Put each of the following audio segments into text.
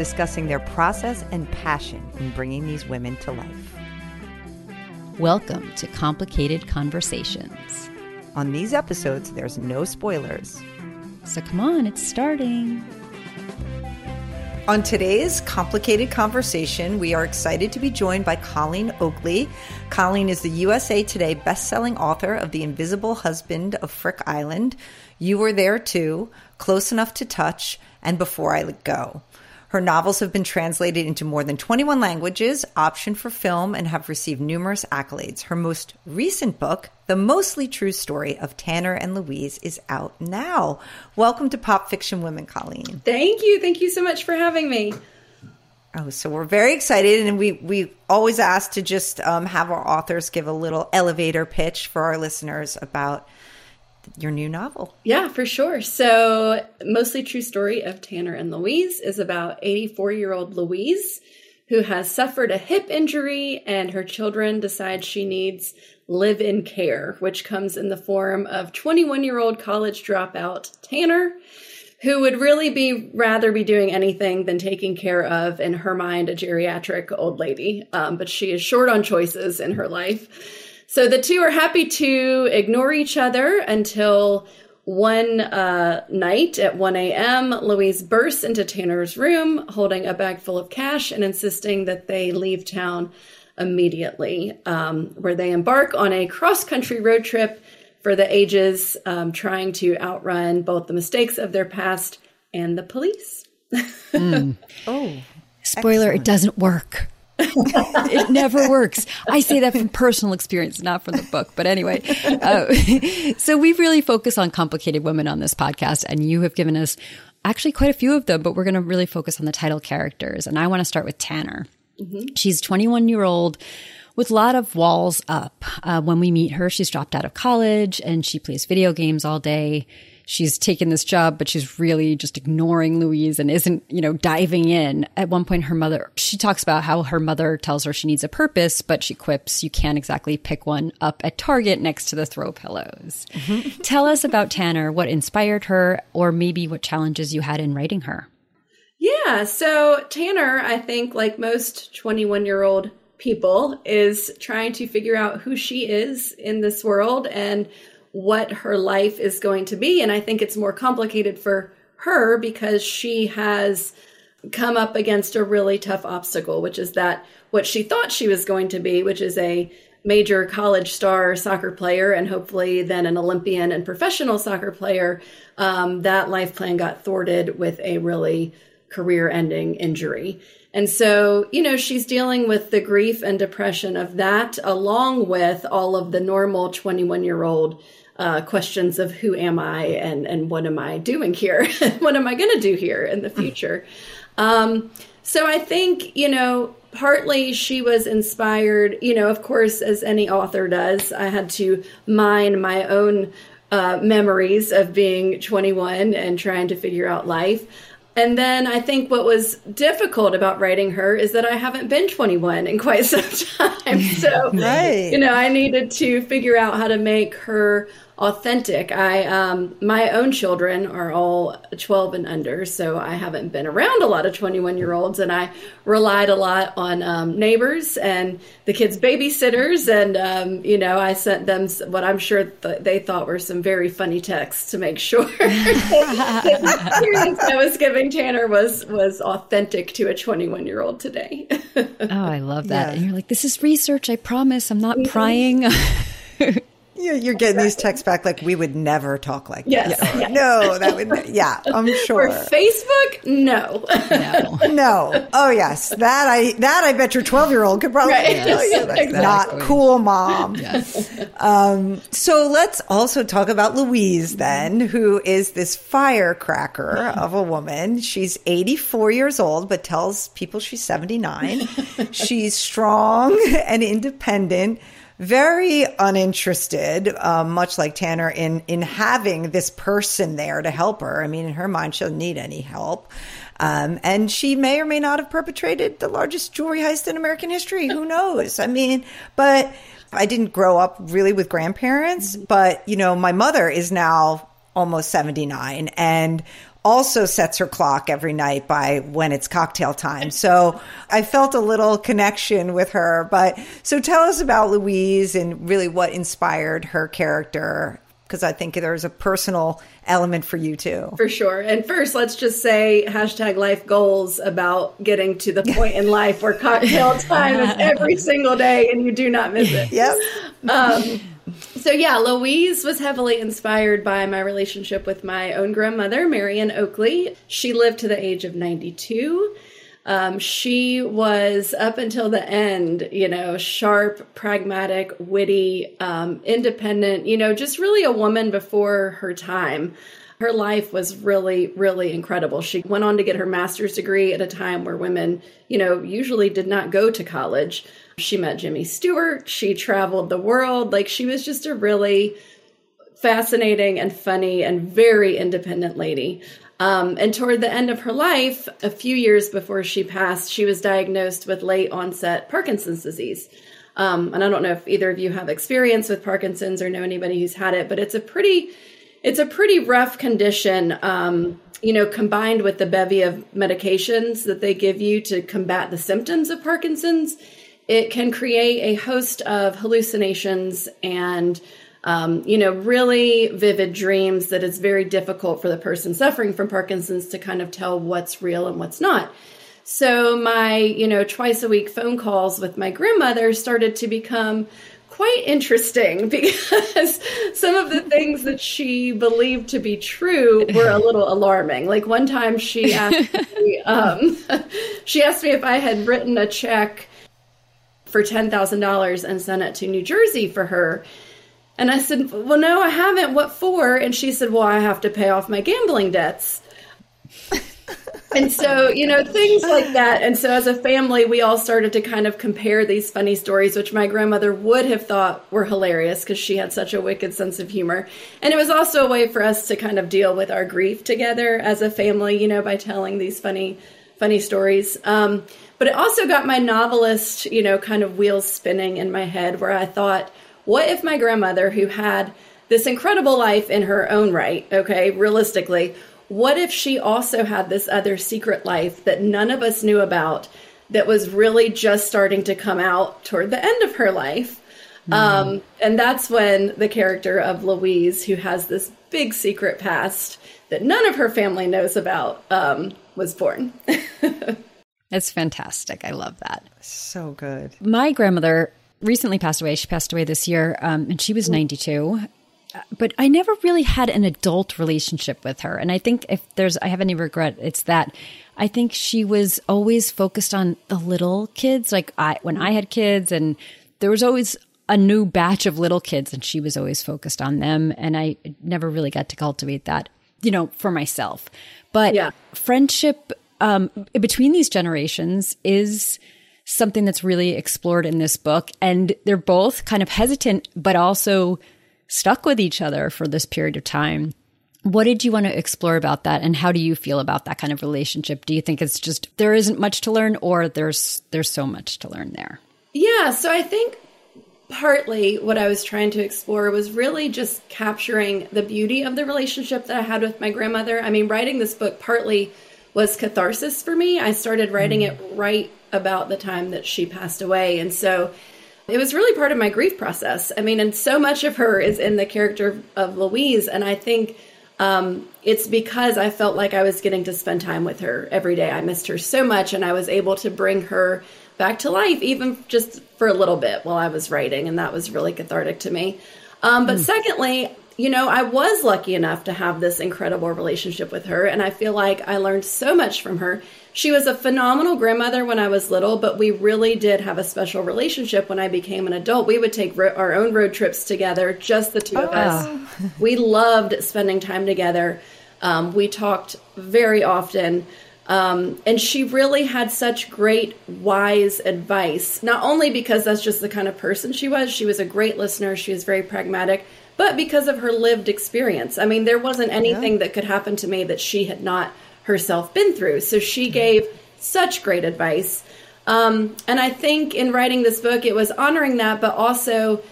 discussing their process and passion in bringing these women to life. Welcome to Complicated Conversations. On these episodes, there's no spoilers. So come on, it's starting. On today's complicated conversation, we are excited to be joined by Colleen Oakley. Colleen is the USA Today bestselling author of The Invisible Husband of Frick Island. You were there too, Close Enough to Touch, and Before I Let Go. Her novels have been translated into more than 21 languages, optioned for film, and have received numerous accolades. Her most recent book, The Mostly True Story of Tanner and Louise, is out now. Welcome to Pop Fiction Women, Colleen. Thank you. Thank you so much for having me. Oh, so we're very excited, and we we always ask to just um, have our authors give a little elevator pitch for our listeners about your new novel. Yeah, for sure. So, mostly true story of Tanner and Louise is about 84 year old Louise who has suffered a hip injury and her children decide she needs live in care, which comes in the form of 21 year old college dropout Tanner. Who would really be rather be doing anything than taking care of, in her mind, a geriatric old lady. Um, but she is short on choices in her life. So the two are happy to ignore each other until one uh, night at 1 a.m., Louise bursts into Tanner's room holding a bag full of cash and insisting that they leave town immediately, um, where they embark on a cross country road trip for the ages, um, trying to outrun both the mistakes of their past and the police. mm. Oh, spoiler, excellent. it doesn't work. it never works. I say that from personal experience, not from the book. But anyway, uh, so we really focus on complicated women on this podcast, and you have given us actually quite a few of them, but we're going to really focus on the title characters. And I want to start with Tanner. Mm-hmm. She's 21 year old with a lot of walls up. Uh, when we meet her, she's dropped out of college and she plays video games all day she's taken this job, but she's really just ignoring Louise and isn't, you know, diving in. At one point, her mother, she talks about how her mother tells her she needs a purpose, but she quips, you can't exactly pick one up at Target next to the throw pillows. Mm-hmm. Tell us about Tanner, what inspired her, or maybe what challenges you had in writing her. Yeah, so Tanner, I think, like most 21 year old people, is trying to figure out who she is in this world and what her life is going to be. And I think it's more complicated for her because she has come up against a really tough obstacle, which is that what she thought she was going to be, which is a major college star soccer player and hopefully then an Olympian and professional soccer player, um, that life plan got thwarted with a really career ending injury. And so, you know, she's dealing with the grief and depression of that, along with all of the normal 21 year old uh, questions of who am I and and what am I doing here? what am I going to do here in the future? Um, so I think you know partly she was inspired. You know, of course, as any author does, I had to mine my own uh, memories of being 21 and trying to figure out life. And then I think what was difficult about writing her is that I haven't been 21 in quite some time. So, right. you know, I needed to figure out how to make her authentic. I um, my own children are all 12 and under, so I haven't been around a lot of 21 year olds, and I relied a lot on um, neighbors and the kids' babysitters, and um, you know I sent them what I'm sure th- they thought were some very funny texts to make sure the experience I was giving Tanner was was authentic to a 21 year old today. oh, I love that! Yeah. And you're like, this is research. I promise. I'm not mm-hmm. prying. you're getting these texts back like we would never talk like yes, that. Yes. No, that would yeah, I'm sure. For Facebook, no. No. no. Oh yes. That I that I bet your 12-year-old could probably right. tell you that's exactly. not cool, mom. Yes. Um, so let's also talk about Louise then, who is this firecracker of a woman. She's 84 years old but tells people she's 79. she's strong and independent very uninterested, um, much like Tanner, in in having this person there to help her. I mean, in her mind, she doesn't need any help. Um, and she may or may not have perpetrated the largest jewelry heist in American history. Who knows? I mean, but I didn't grow up really with grandparents, but you know, my mother is now almost 79 and also sets her clock every night by when it's cocktail time. So I felt a little connection with her. But so tell us about Louise and really what inspired her character. Because I think there's a personal element for you too. For sure. And first, let's just say hashtag life goals about getting to the point in life where cocktail time is every single day and you do not miss it. Yep. Um, so yeah, Louise was heavily inspired by my relationship with my own grandmother, Marion Oakley. She lived to the age of 92. Um, she was up until the end, you know, sharp, pragmatic, witty, um, independent, you know, just really a woman before her time. Her life was really, really incredible. She went on to get her master's degree at a time where women, you know, usually did not go to college. She met Jimmy Stewart. She traveled the world. Like she was just a really fascinating and funny and very independent lady. Um, and toward the end of her life, a few years before she passed, she was diagnosed with late onset Parkinson's disease. Um, and I don't know if either of you have experience with Parkinson's or know anybody who's had it, but it's a pretty, it's a pretty rough condition. Um, you know, combined with the bevy of medications that they give you to combat the symptoms of Parkinson's, it can create a host of hallucinations and um, you know, really vivid dreams that it's very difficult for the person suffering from Parkinson's to kind of tell what's real and what's not. So my, you know, twice a week phone calls with my grandmother started to become quite interesting because some of the things that she believed to be true were a little alarming. Like one time she asked me, um, she asked me if I had written a check for $10,000 and sent it to New Jersey for her. And I said, Well, no, I haven't. What for? And she said, Well, I have to pay off my gambling debts. and so, you know, things like that. And so, as a family, we all started to kind of compare these funny stories, which my grandmother would have thought were hilarious because she had such a wicked sense of humor. And it was also a way for us to kind of deal with our grief together as a family, you know, by telling these funny, funny stories. Um, but it also got my novelist, you know, kind of wheels spinning in my head where I thought, what if my grandmother, who had this incredible life in her own right, okay, realistically, what if she also had this other secret life that none of us knew about that was really just starting to come out toward the end of her life? Mm. Um, and that's when the character of Louise, who has this big secret past that none of her family knows about, um, was born. It's fantastic. I love that. So good. My grandmother recently passed away. She passed away this year, um, and she was 92. But I never really had an adult relationship with her. And I think if there's, I have any regret, it's that I think she was always focused on the little kids. Like I, when I had kids, and there was always a new batch of little kids, and she was always focused on them. And I never really got to cultivate that, you know, for myself. But yeah. friendship um, between these generations is something that's really explored in this book. And they're both kind of hesitant, but also stuck with each other for this period of time. What did you want to explore about that and how do you feel about that kind of relationship? Do you think it's just there isn't much to learn or there's there's so much to learn there? Yeah, so I think partly what I was trying to explore was really just capturing the beauty of the relationship that I had with my grandmother. I mean, writing this book partly was catharsis for me. I started writing it right about the time that she passed away. And so it was really part of my grief process. I mean, and so much of her is in the character of Louise. And I think um, it's because I felt like I was getting to spend time with her every day. I missed her so much, and I was able to bring her back to life, even just for a little bit while I was writing. And that was really cathartic to me. Um, but mm. secondly, you know, I was lucky enough to have this incredible relationship with her, and I feel like I learned so much from her. She was a phenomenal grandmother when I was little, but we really did have a special relationship when I became an adult. We would take ro- our own road trips together, just the two oh. of us. we loved spending time together. Um, we talked very often. Um, and she really had such great, wise advice, not only because that's just the kind of person she was, she was a great listener, she was very pragmatic, but because of her lived experience. I mean, there wasn't anything yeah. that could happen to me that she had not herself been through. So she gave such great advice. Um, and I think in writing this book, it was honoring that, but also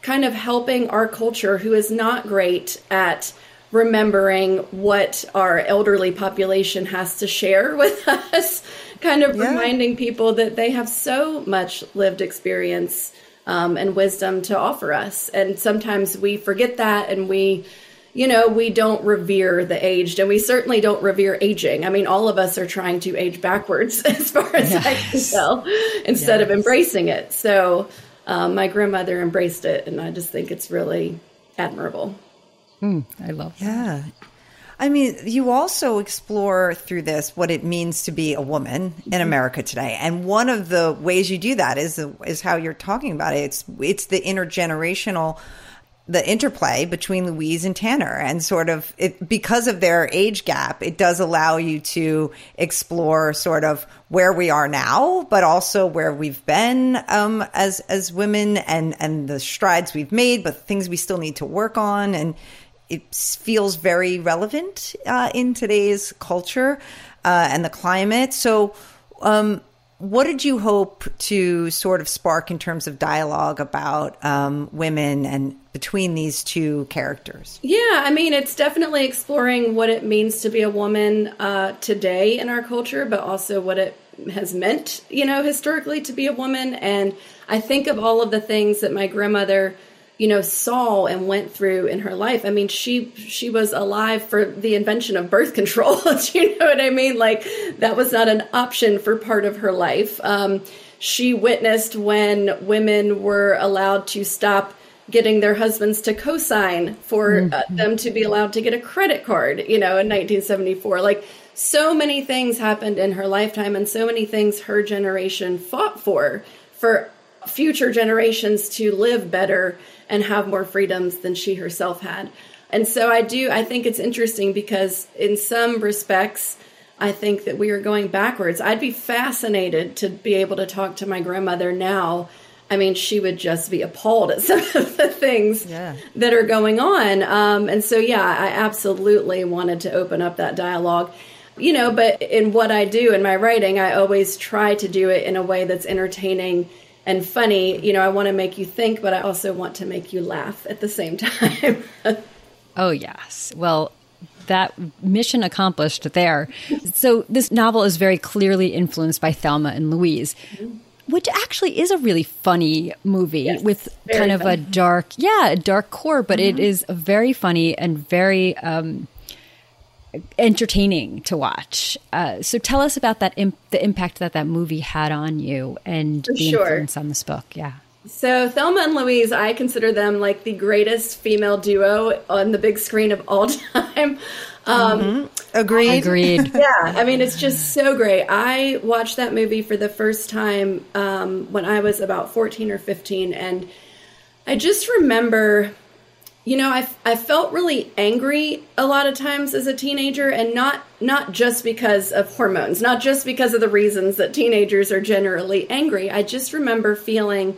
kind of helping our culture, who is not great at remembering what our elderly population has to share with us, kind of yeah. reminding people that they have so much lived experience um, and wisdom to offer us. And sometimes we forget that and we, you know, we don't revere the aged and we certainly don't revere aging. I mean, all of us are trying to age backwards as far as yes. I can tell instead yes. of embracing it. So um, my grandmother embraced it and I just think it's really admirable. Mm, I love that. Yeah. I mean, you also explore through this what it means to be a woman in mm-hmm. America today, and one of the ways you do that is is how you're talking about it. It's it's the intergenerational, the interplay between Louise and Tanner, and sort of it because of their age gap, it does allow you to explore sort of where we are now, but also where we've been um, as as women, and and the strides we've made, but things we still need to work on, and it feels very relevant uh, in today's culture uh, and the climate. So, um, what did you hope to sort of spark in terms of dialogue about um, women and between these two characters? Yeah, I mean, it's definitely exploring what it means to be a woman uh, today in our culture, but also what it has meant, you know, historically to be a woman. And I think of all of the things that my grandmother you know saw and went through in her life. I mean she she was alive for the invention of birth control you know what i mean? Like that was not an option for part of her life. Um, she witnessed when women were allowed to stop getting their husbands to co-sign for uh, mm-hmm. them to be allowed to get a credit card you know in 1974 like so many things happened in her lifetime and so many things her generation fought for for future generations to live better and have more freedoms than she herself had. And so I do, I think it's interesting because in some respects, I think that we are going backwards. I'd be fascinated to be able to talk to my grandmother now. I mean, she would just be appalled at some of the things yeah. that are going on. Um, and so, yeah, I absolutely wanted to open up that dialogue. You know, but in what I do in my writing, I always try to do it in a way that's entertaining and funny. You know, I want to make you think, but I also want to make you laugh at the same time. oh, yes. Well, that mission accomplished there. So, this novel is very clearly influenced by Thelma and Louise. Which actually is a really funny movie yes, with kind of funny. a dark, yeah, a dark core, but mm-hmm. it is very funny and very um, entertaining to watch. Uh, so tell us about that imp- the impact that that movie had on you and the sure. influence on this book. Yeah. So Thelma and Louise, I consider them like the greatest female duo on the big screen of all time. Um, mm-hmm. Agreed. Agreed. Yeah, I mean it's just so great. I watched that movie for the first time um, when I was about fourteen or fifteen, and I just remember you know, I, I felt really angry a lot of times as a teenager, and not not just because of hormones, not just because of the reasons that teenagers are generally angry. I just remember feeling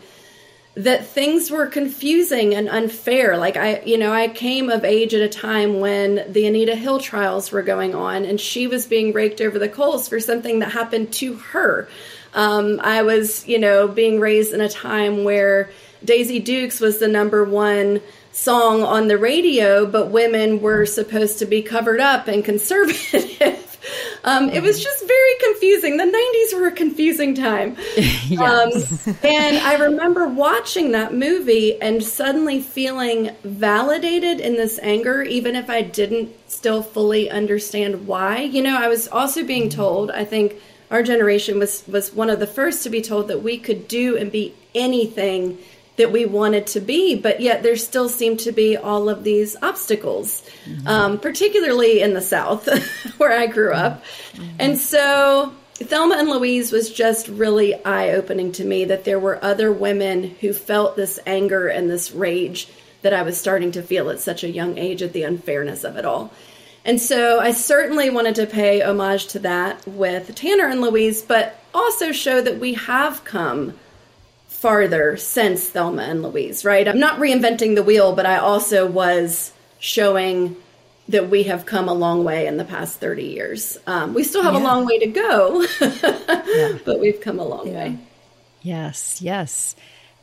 that things were confusing and unfair. Like I, you know, I came of age at a time when the Anita Hill trials were going on, and she was being raked over the coals for something that happened to her. Um, I was, you know, being raised in a time where Daisy Dukes was the number one song on the radio, but women were supposed to be covered up and conservative. Um, it was just very confusing. The 90s were a confusing time. yes. um, and I remember watching that movie and suddenly feeling validated in this anger, even if I didn't still fully understand why. You know, I was also being told, I think our generation was, was one of the first to be told that we could do and be anything that we wanted to be, but yet there still seemed to be all of these obstacles, mm-hmm. um, particularly in the South where I grew up. Mm-hmm. And so Thelma and Louise was just really eye opening to me that there were other women who felt this anger and this rage that I was starting to feel at such a young age at the unfairness of it all. And so I certainly wanted to pay homage to that with Tanner and Louise, but also show that we have come farther since Thelma and Louise, right? I'm not reinventing the wheel, but I also was showing that we have come a long way in the past 30 years. Um, we still have yeah. a long way to go, yeah. but we've come a long yeah. way. Yes, yes.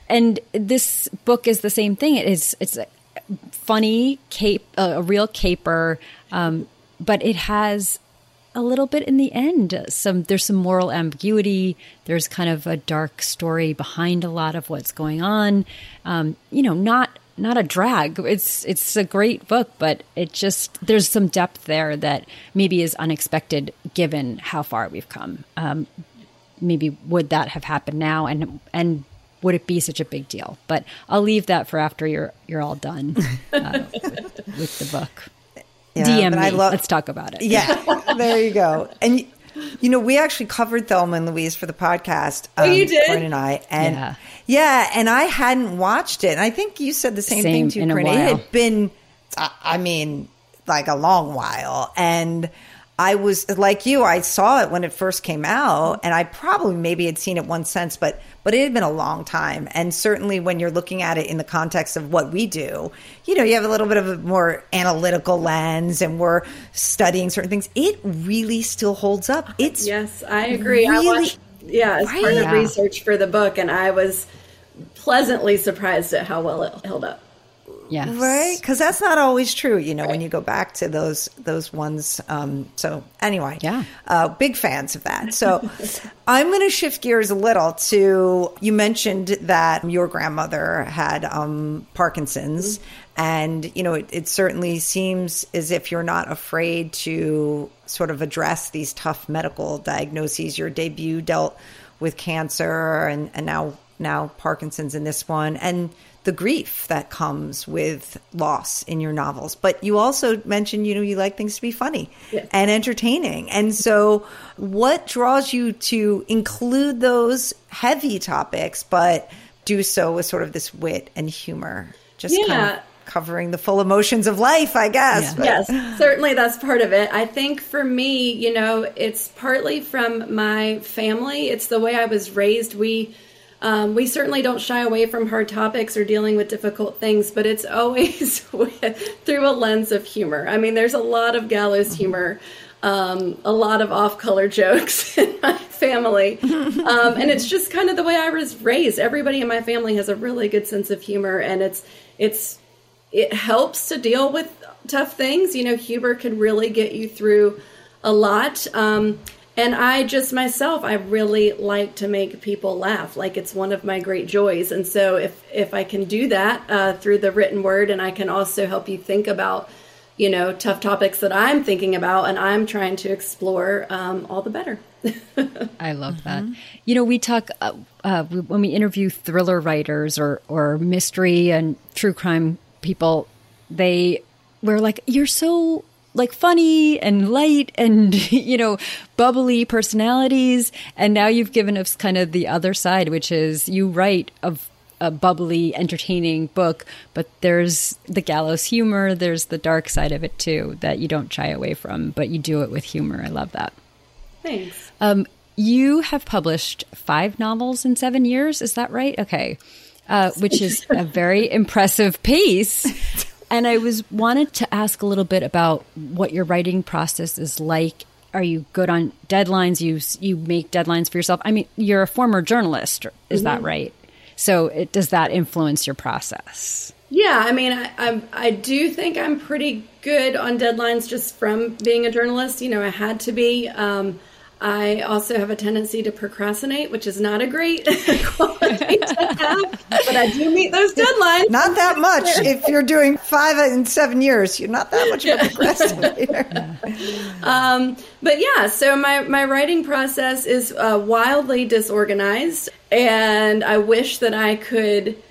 And this book is the same thing. It is it's a funny cape, a real caper, um, but it has a little bit in the end. Some there's some moral ambiguity. There's kind of a dark story behind a lot of what's going on. Um, you know, not not a drag. It's it's a great book, but it just there's some depth there that maybe is unexpected given how far we've come. Um, maybe would that have happened now, and and would it be such a big deal? But I'll leave that for after you're you're all done uh, with, with, the book. Yeah, DM me. I love, Let's talk about it. Yeah, there you go. And you know, we actually covered Thelma and Louise for the podcast. Um, oh, you um, did, Corinne and I, and yeah. yeah. and I hadn't watched it. And I think you said the same, same thing too, Corinne. It had been, I mean, like a long while, and I was like you. I saw it when it first came out, mm-hmm. and I probably maybe had seen it once since, but but it had been a long time. And certainly, when you're looking at it in the context of what we do, you know, you have a little bit of a more analytical lens, and we're studying certain things. It really still holds up. It's yes, I agree. Really, I watched, yeah, as right? part of research for the book, and I was pleasantly surprised at how well it held up. Yes. Right? Because that's not always true, you know, right. when you go back to those those ones. Um, so anyway, yeah, uh, big fans of that. So I'm going to shift gears a little to you mentioned that your grandmother had um, Parkinson's, mm-hmm. and you know, it, it certainly seems as if you're not afraid to sort of address these tough medical diagnoses. Your debut dealt with cancer, and, and now now Parkinson's in this one, and the grief that comes with loss in your novels. But you also mentioned, you know, you like things to be funny yes. and entertaining. And so, what draws you to include those heavy topics, but do so with sort of this wit and humor? Just yeah. kind of covering the full emotions of life, I guess. Yeah. Yes, certainly that's part of it. I think for me, you know, it's partly from my family, it's the way I was raised. We, um, we certainly don't shy away from hard topics or dealing with difficult things, but it's always with, through a lens of humor. I mean, there's a lot of gallows humor, um, a lot of off color jokes in my family. Um, and it's just kind of the way I was raised. Everybody in my family has a really good sense of humor, and it's, it's, it helps to deal with tough things. You know, humor can really get you through a lot. Um, and I just myself, I really like to make people laugh. Like it's one of my great joys. And so if if I can do that uh, through the written word, and I can also help you think about, you know, tough topics that I'm thinking about and I'm trying to explore, um, all the better. I love mm-hmm. that. You know, we talk uh, uh, when we interview thriller writers or or mystery and true crime people. They we're like, you're so like funny and light and you know bubbly personalities. And now you've given us kind of the other side which is you write of a bubbly entertaining book but there's the gallows humor there's the dark side of it too that you don't shy away from but you do it with humor. I love that. Thanks. Um, you have published five novels in seven years is that right? Okay. Uh, which is a very impressive pace and I was wanted to ask a little bit about what your writing process is like. Are you good on deadlines? You you make deadlines for yourself. I mean, you're a former journalist, is mm-hmm. that right? So, it, does that influence your process? Yeah, I mean, I, I, I do think I'm pretty good on deadlines just from being a journalist. You know, I had to be. Um, I also have a tendency to procrastinate, which is not a great quality to have, but I do meet those deadlines. Not that much. if you're doing five in seven years, you're not that much of a procrastinator. um, but yeah, so my, my writing process is uh, wildly disorganized, and I wish that I could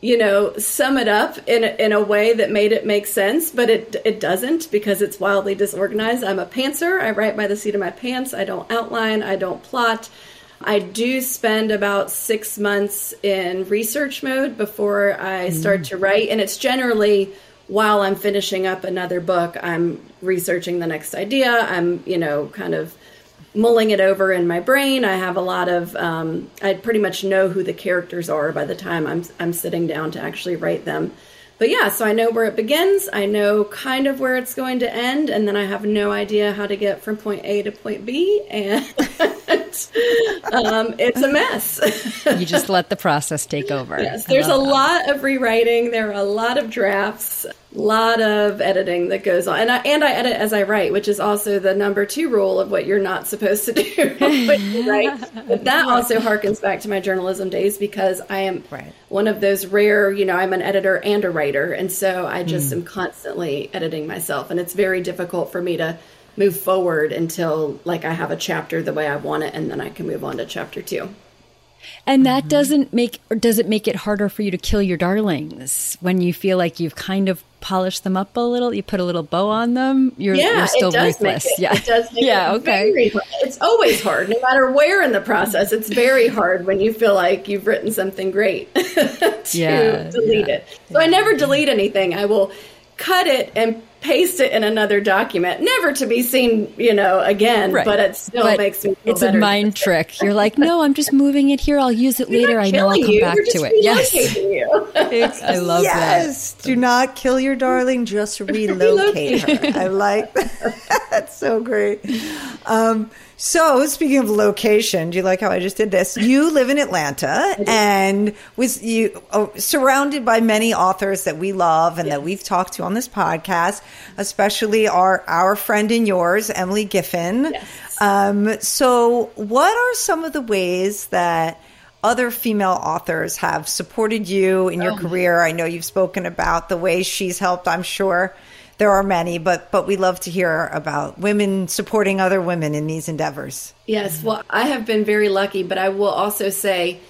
you know, sum it up in a, in a way that made it make sense, but it it doesn't because it's wildly disorganized. I'm a pantser. I write by the seat of my pants. I don't outline. I don't plot. I do spend about six months in research mode before I mm. start to write, and it's generally while I'm finishing up another book. I'm researching the next idea. I'm you know kind of mulling it over in my brain. I have a lot of um, I pretty much know who the characters are by the time I'm I'm sitting down to actually write them. But yeah, so I know where it begins. I know kind of where it's going to end, and then I have no idea how to get from point A to point B, and um, it's a mess. you just let the process take over. Yes, there's a that. lot of rewriting. There are a lot of drafts lot of editing that goes on. And I, and I edit as I write which is also the number two rule of what you're not supposed to do. Right but that also harkens back to my journalism days because I am right. one of those rare you know I'm an editor and a writer. And so I just mm. am constantly editing myself. And it's very difficult for me to move forward until like I have a chapter the way I want it and then I can move on to chapter two and that mm-hmm. doesn't make, or does it make it harder for you to kill your darlings when you feel like you've kind of polished them up a little? You put a little bow on them. You're, yeah, you're still it does ruthless. Make it, yeah, it does. yeah, it okay. it's always hard, no matter where in the process. It's very hard when you feel like you've written something great to yeah, delete yeah. it. So I never delete anything. I will cut it and paste it in another document, never to be seen, you know, again. Right. But it still but makes me. it's a mind trick. You're like, no, I'm just moving it here. I'll use it later. I know I'll come you. back to it. Yes, I love yes. that. Yes, do not kill your darling. Just relocate her. I like that. That's so great. Um, so, speaking of location, do you like how I just did this? You live in Atlanta and was you oh, surrounded by many authors that we love and yes. that we've talked to on this podcast, especially our our friend and yours, Emily Giffin. Yes. Um, so, what are some of the ways that other female authors have supported you in your oh. career? I know you've spoken about the way she's helped. I'm sure there are many, but but we love to hear about women supporting other women in these endeavors. Yes, well, I have been very lucky, but I will also say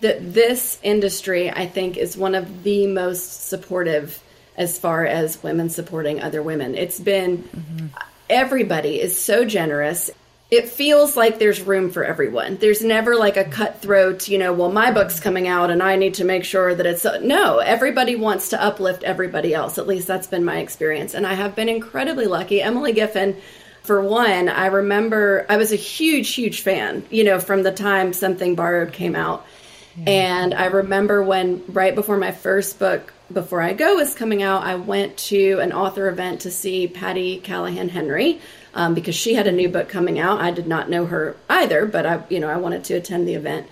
that this industry, I think, is one of the most supportive as far as women supporting other women. It's been mm-hmm. everybody is so generous it feels like there's room for everyone. There's never like a cutthroat, you know, well, my book's coming out and I need to make sure that it's. No, everybody wants to uplift everybody else. At least that's been my experience. And I have been incredibly lucky. Emily Giffin, for one, I remember I was a huge, huge fan, you know, from the time Something Borrowed came out. And I remember when, right before my first book, Before I Go, was coming out, I went to an author event to see Patti Callahan Henry um, because she had a new book coming out. I did not know her either, but I, you know, I wanted to attend the event.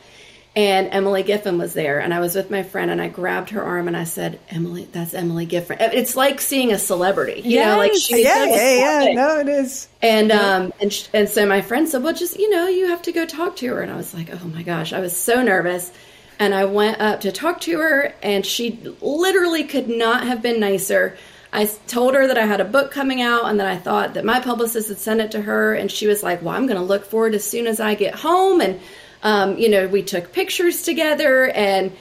And Emily Giffin was there, and I was with my friend, and I grabbed her arm and I said, "Emily, that's Emily Giffin." It's like seeing a celebrity, you yes. know, like she's yeah, yeah, yeah. No, it is. And yeah. um, and sh- and so my friend said, "Well, just you know, you have to go talk to her." And I was like, "Oh my gosh!" I was so nervous. And I went up to talk to her, and she literally could not have been nicer. I told her that I had a book coming out and that I thought that my publicist had sent it to her. And she was like, Well, I'm going to look for it as soon as I get home. And, um, you know, we took pictures together. And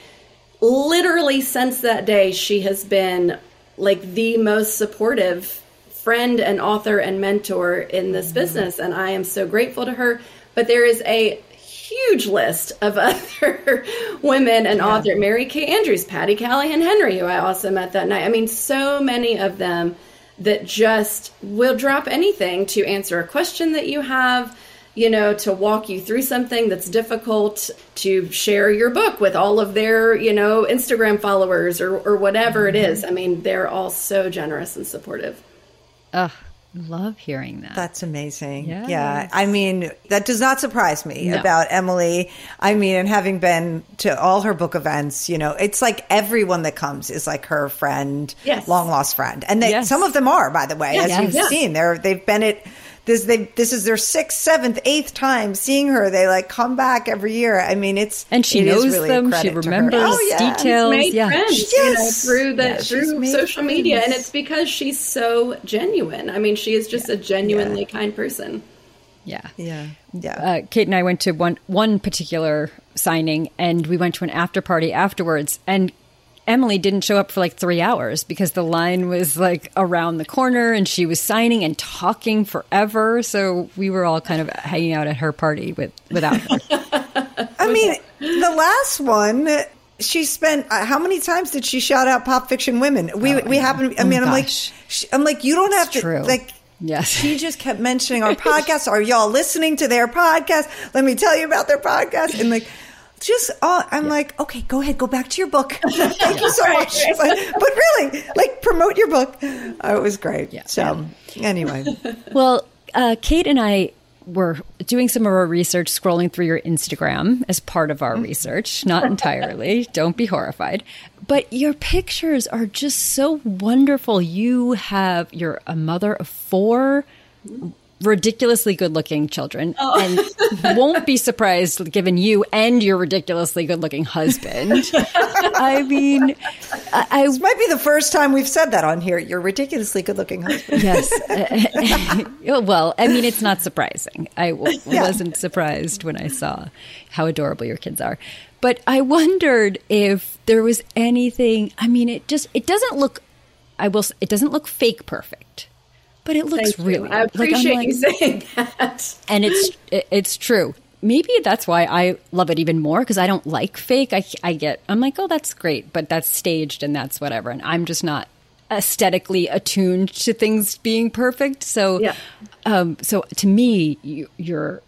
literally since that day, she has been like the most supportive friend and author and mentor in this mm-hmm. business. And I am so grateful to her. But there is a huge list of other women and yeah. author Mary Kay Andrews, Patti Callahan Henry, who I also met that night. I mean, so many of them that just will drop anything to answer a question that you have, you know, to walk you through something that's difficult, to share your book with all of their, you know, Instagram followers or, or whatever mm-hmm. it is. I mean, they're all so generous and supportive. Ugh, Love hearing that. That's amazing. Yes. Yeah. I mean, that does not surprise me no. about Emily. I mean, and having been to all her book events, you know, it's like everyone that comes is like her friend, yes. long lost friend. And they, yes. some of them are, by the way, as you've seen. They're, they've been at this they this is their sixth, seventh, eighth time seeing her. They like come back every year. I mean, it's and she knows really them. She remembers oh, yeah. details. Made yeah, friends, yes. you know, through the yeah, through social friends. media, and it's because she's so genuine. I mean, she is just yeah. a genuinely kind person. Yeah, yeah, yeah. Uh, Kate and I went to one one particular signing, and we went to an after party afterwards, and Emily didn't show up for like three hours because the line was like around the corner and she was signing and talking forever. So we were all kind of hanging out at her party with without her. I mean, the last one, she spent uh, how many times did she shout out pop fiction women? We Oh, we I know. happen. I Oh, mean, I'm like, gosh. sh- I'm like, you don't have It's to true. like. Yes. She just kept mentioning our podcast. Are y'all listening to their podcast? Let me tell you about their podcast. And like, just, oh, I'm like, okay, go ahead, go back to your book. Thank you so much. But, but really, like, promote your book. Oh, it was great. Yeah. So, anyway, Well, uh, Kate and I were doing some of our research, scrolling through your Instagram as part of our research, not entirely. Don't be horrified. But your pictures are just so wonderful. You have, you're a mother of four ridiculously good looking children oh. and won't be surprised given you and your ridiculously good looking husband. I mean, I, I this might be the first time we've said that on here. You're ridiculously good looking husband. Yes. Oh, well, I mean, it's not surprising. I w- Yeah. wasn't surprised when I saw how adorable your kids are. But I wondered if there was anything. I mean, it just it doesn't look. I will. It doesn't look fake perfect, but it looks Thank really. I like, I'm appreciate like- you saying that. and it's it's true. Maybe that's why I love it even more because I don't like fake. I I get I'm like oh that's great, but that's staged and that's whatever, and I'm just not aesthetically attuned to things being perfect. So Yeah. um, so to me, you, your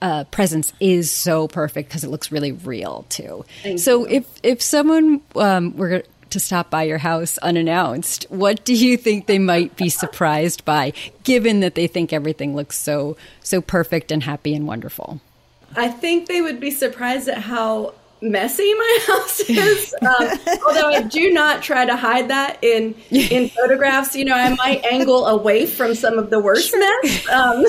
uh, presence is so perfect because it looks really real too. Thank so you. if if someone um, were to stop by your house unannounced, what do you think they might be surprised by, given that they think everything looks so so perfect and happy and wonderful? I think they would be surprised at how messy my house is. Um, although I do not try to hide that in in photographs. You know, I might angle away from some of the worst mess. Um,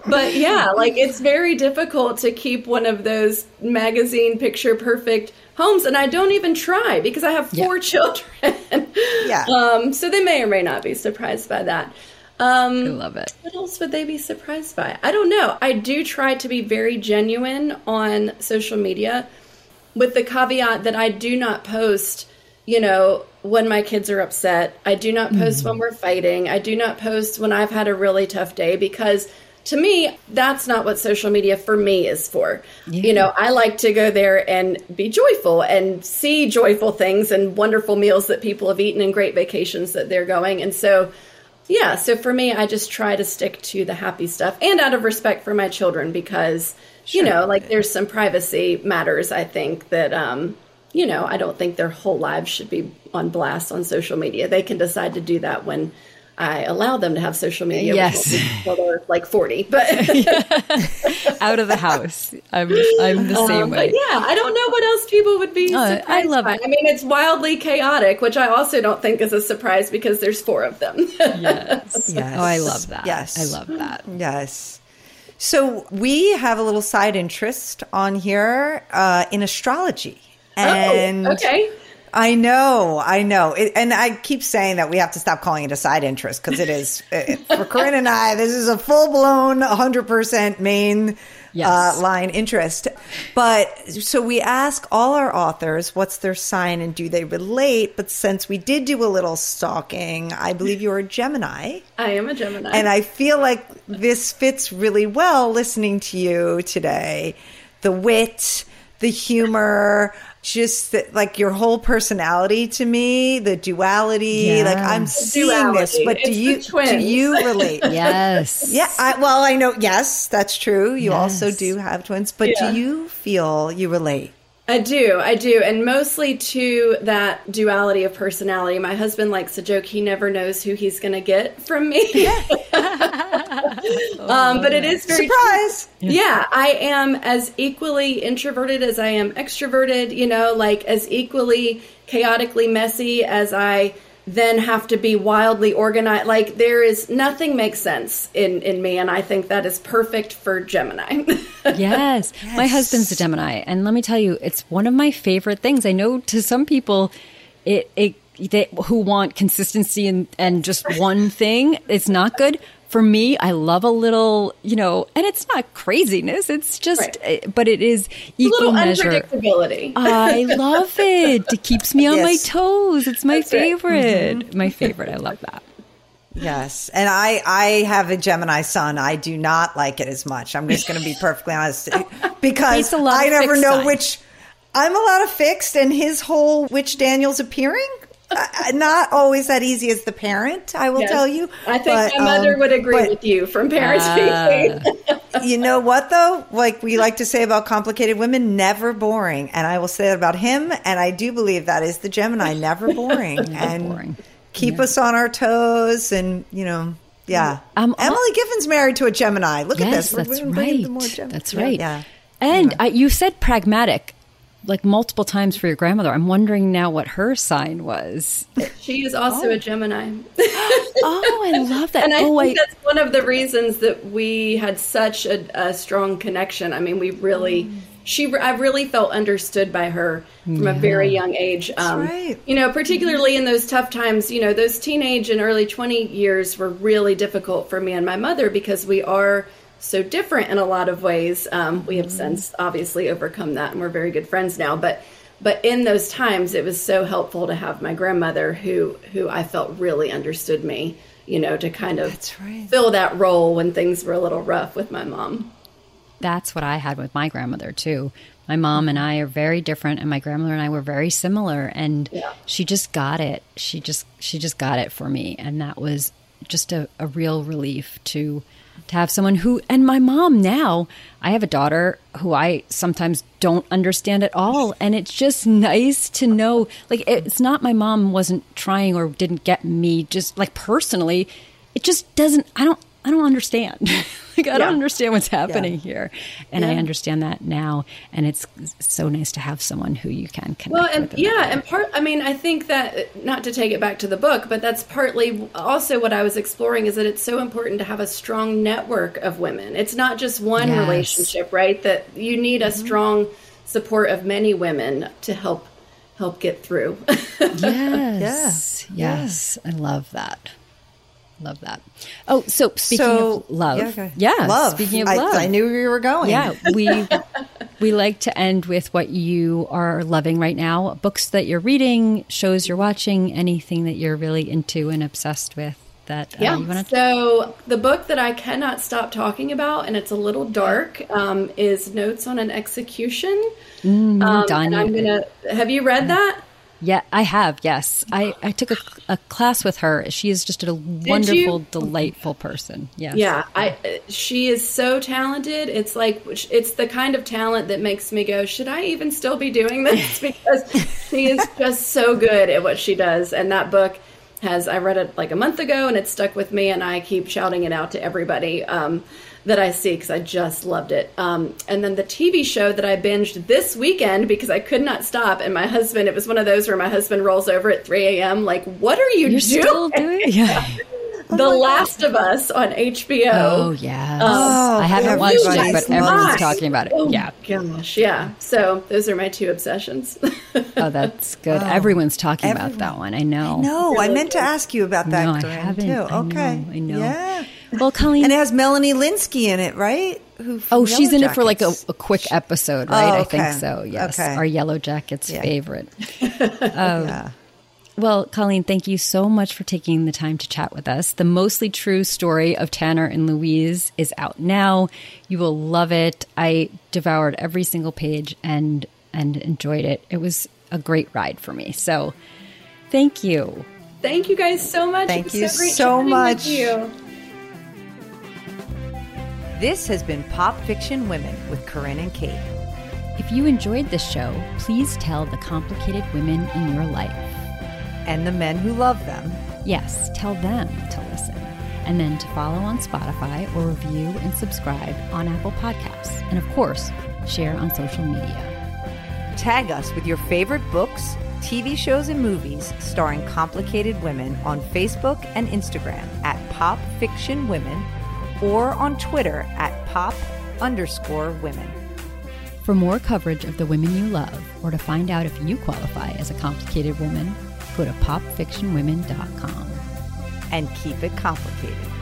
but yeah, like it's very difficult to keep one of those magazine picture perfect homes, and I don't even try because I have four children. Yeah. Um, so they may or may not be surprised by that. Um, I love it. what else would they be surprised by? I don't know. I do try to be very genuine on social media with the caveat that I do not post, you know, when my kids are upset. I do not post when we're fighting. I do not post when I've had a really tough day because to me, that's not what social media for me is for. You know, I like to go there and be joyful and see joyful things and wonderful meals that people have eaten and great vacations that they're going. And so, yeah, so for me, I just try to stick to the happy stuff and out of respect for my children because, you know, like there's some privacy matters, I think, that, um, you know, I don't think their whole lives should be on blast on social media. They can decide to do that when I allow them to have social media Yes. until they're like 40. But, Out of the house, I'm I'm the same um, way. but yeah, I don't know what else people would be Oh, I love by. it. I mean, it's wildly chaotic, which I also don't think is a surprise because there's four of them. Yes. Yes. Oh, I love that. Yes. I love that. Yes. So we have a little side interest on here uh, in astrology. And oh, okay. I know, I know. It, and I keep saying that we have to stop calling it a side interest because it is. It, for Corinne and I, this is a full blown 100% main Yes. uh, line interest. But so we ask all our authors what's their sign and do they relate. But since we did do a little stalking, I believe you're a Gemini. I am a Gemini. And I feel like this fits really well listening to you today. The wit, the humor, just the, like your whole personality to me, the duality. Like I'm Yes. seeing this, but do It's the you do you relate? Yes. Yeah, I, well, I know. Yes, that's true. You also do have twins, but Yeah. do you feel you relate? I do, I do, and mostly to that duality of personality. My husband likes to joke he never knows who he's going to get from me. um, but it is very Surprise! yeah, I am as equally introverted as I am extroverted, you know, like as equally chaotically messy as I then have to be wildly organized. Like there is nothing makes sense in in me and I think that is perfect for Gemini. yes. My husband's a Gemini, and let me tell you, it's one of my favorite things. I know to some people, it it they, who want consistency and and just one thing, it's not good. For me, I love a little, you know, and it's not craziness. It's just, right. Eh, but it is equal a little measure. unpredictability. I love it. It keeps me on yes. my toes. It's my That's favorite. Right. Mm-hmm. My favorite. I love that. Yes. And I, I have a Gemini son. I do not like it as much. I'm just going to be perfectly honest because I never know sign. which I'm a lot of fixed and his whole which Daniel's appearing. Uh, not always that easy as the parent, I will yes. tell you. I think but, my mother um, would agree but, with you from parents. Uh, you know what though? Like we like to say about complicated women, never boring. And I will say that about him. And I do believe that is the Gemini, never boring. never and boring keep yeah. us on our toes and you know yeah um, emily giffin's married to a gemini look yes, at this that's right that's right yeah and yeah. I, you said pragmatic like multiple times for your grandmother i'm wondering now what her sign was she is also oh. a gemini oh i love that and i oh, think I, that's one of the reasons that we had such a, a strong connection i mean we really mm she I really felt understood by her from yeah. a very young age. Um, right. You know, particularly in those tough times. You know, those teenage and early twenty years were really difficult for me and my mother because we are so different in a lot of ways. Um, we have mm-hmm. since obviously overcome that, and we're very good friends now. But but in those times, it was so helpful to have my grandmother, who who I felt really understood me. You know, to kind of right. fill that role when things were a little rough with my mom that's what I had with my grandmother too. My mom and I are very different and my grandmother and I were very similar and yeah. she just got it. She just she just got it for me and that was just a, a real relief to to have someone who and my mom now I have a daughter who I sometimes don't understand at all. And it's just nice to know like it's not my mom wasn't trying or didn't get me just like personally. It just doesn't I don't I don't understand. like I yeah. don't understand what's happening yeah. here, and yeah. I understand that now. And it's so nice to have someone who you can connect. With. Well, and yeah, and part. I mean, I think that not to take it back to the book, but that's partly also what I was exploring is that it's so important to have a strong network of women. It's not just one yes. relationship, right? That you need a mm-hmm. strong support of many women to help help get through. yes. yes. Yes. I love that. Love that. Oh, so speaking so, of love, yeah, okay. yeah, love. Speaking of I, love, I knew you were going. Yeah, we we like to end with what you are loving right now, books that you're reading, shows you're watching, anything that you're really into and obsessed with. That uh, yeah. Uh, so the book that I cannot stop talking about, and it's a little dark, um, is Notes on an Execution. Mm, um, and I'm gonna. Have you read that? Yeah, I have. Yes, I, I took a, a class with her. She is just a wonderful, delightful person. Yes. Yeah, I. She is so talented. It's like it's the kind of talent that makes me go, should I even still be doing this? Because she is just so good at what she does. And that book has I read it like a month ago, and it stuck with me, and I keep shouting it out to everybody. Um, that I see because I just loved it. Um, and then the TV show that I binged this weekend because I could not stop. And my husband, it was one of those where my husband rolls over at 3 a.m. like, "What are you You're doing?" Still doing? Yeah. the oh Last God. of Us on HBO. Oh yeah, um, oh, I haven't watched it, but everyone's talking about it. Oh, yeah, gosh, yeah. So those are my two obsessions. oh, that's good. Oh, Everyone's talking everyone. about that one. I know. No, I meant to ask you about that. No, I haven't. Too. Okay, I know. I know. Yeah. Well, Colleen, and it has Melanie Lynskey in it, right? Who oh, she's in Jackets. it for like a, a quick episode, right? Oh, okay. I think so. Yes, okay. our Yellow Jackets yeah. favorite. um, yeah. Well, Colleen, thank you so much for taking the time to chat with us. The mostly true story of Tanner and Louise is out now. You will love it. I devoured every single page and and enjoyed it. It was a great ride for me. So, thank you. Thank you guys so much. Thank you so, so much. You. This has been Pop Fiction Women with Corinne and Kate. If you enjoyed this show, please tell the complicated women in your life. And the men who love them. Yes, tell them to listen. And then to follow on Spotify or review and subscribe on Apple Podcasts. And of course, share on social media. Tag us with your favorite books, TV shows, and movies starring complicated women on Facebook and Instagram at Pop Fiction Women or on Twitter at pop underscore women. For more coverage of the women you love, or to find out if you qualify as a complicated woman, go to popfictionwomen.com. And keep it complicated.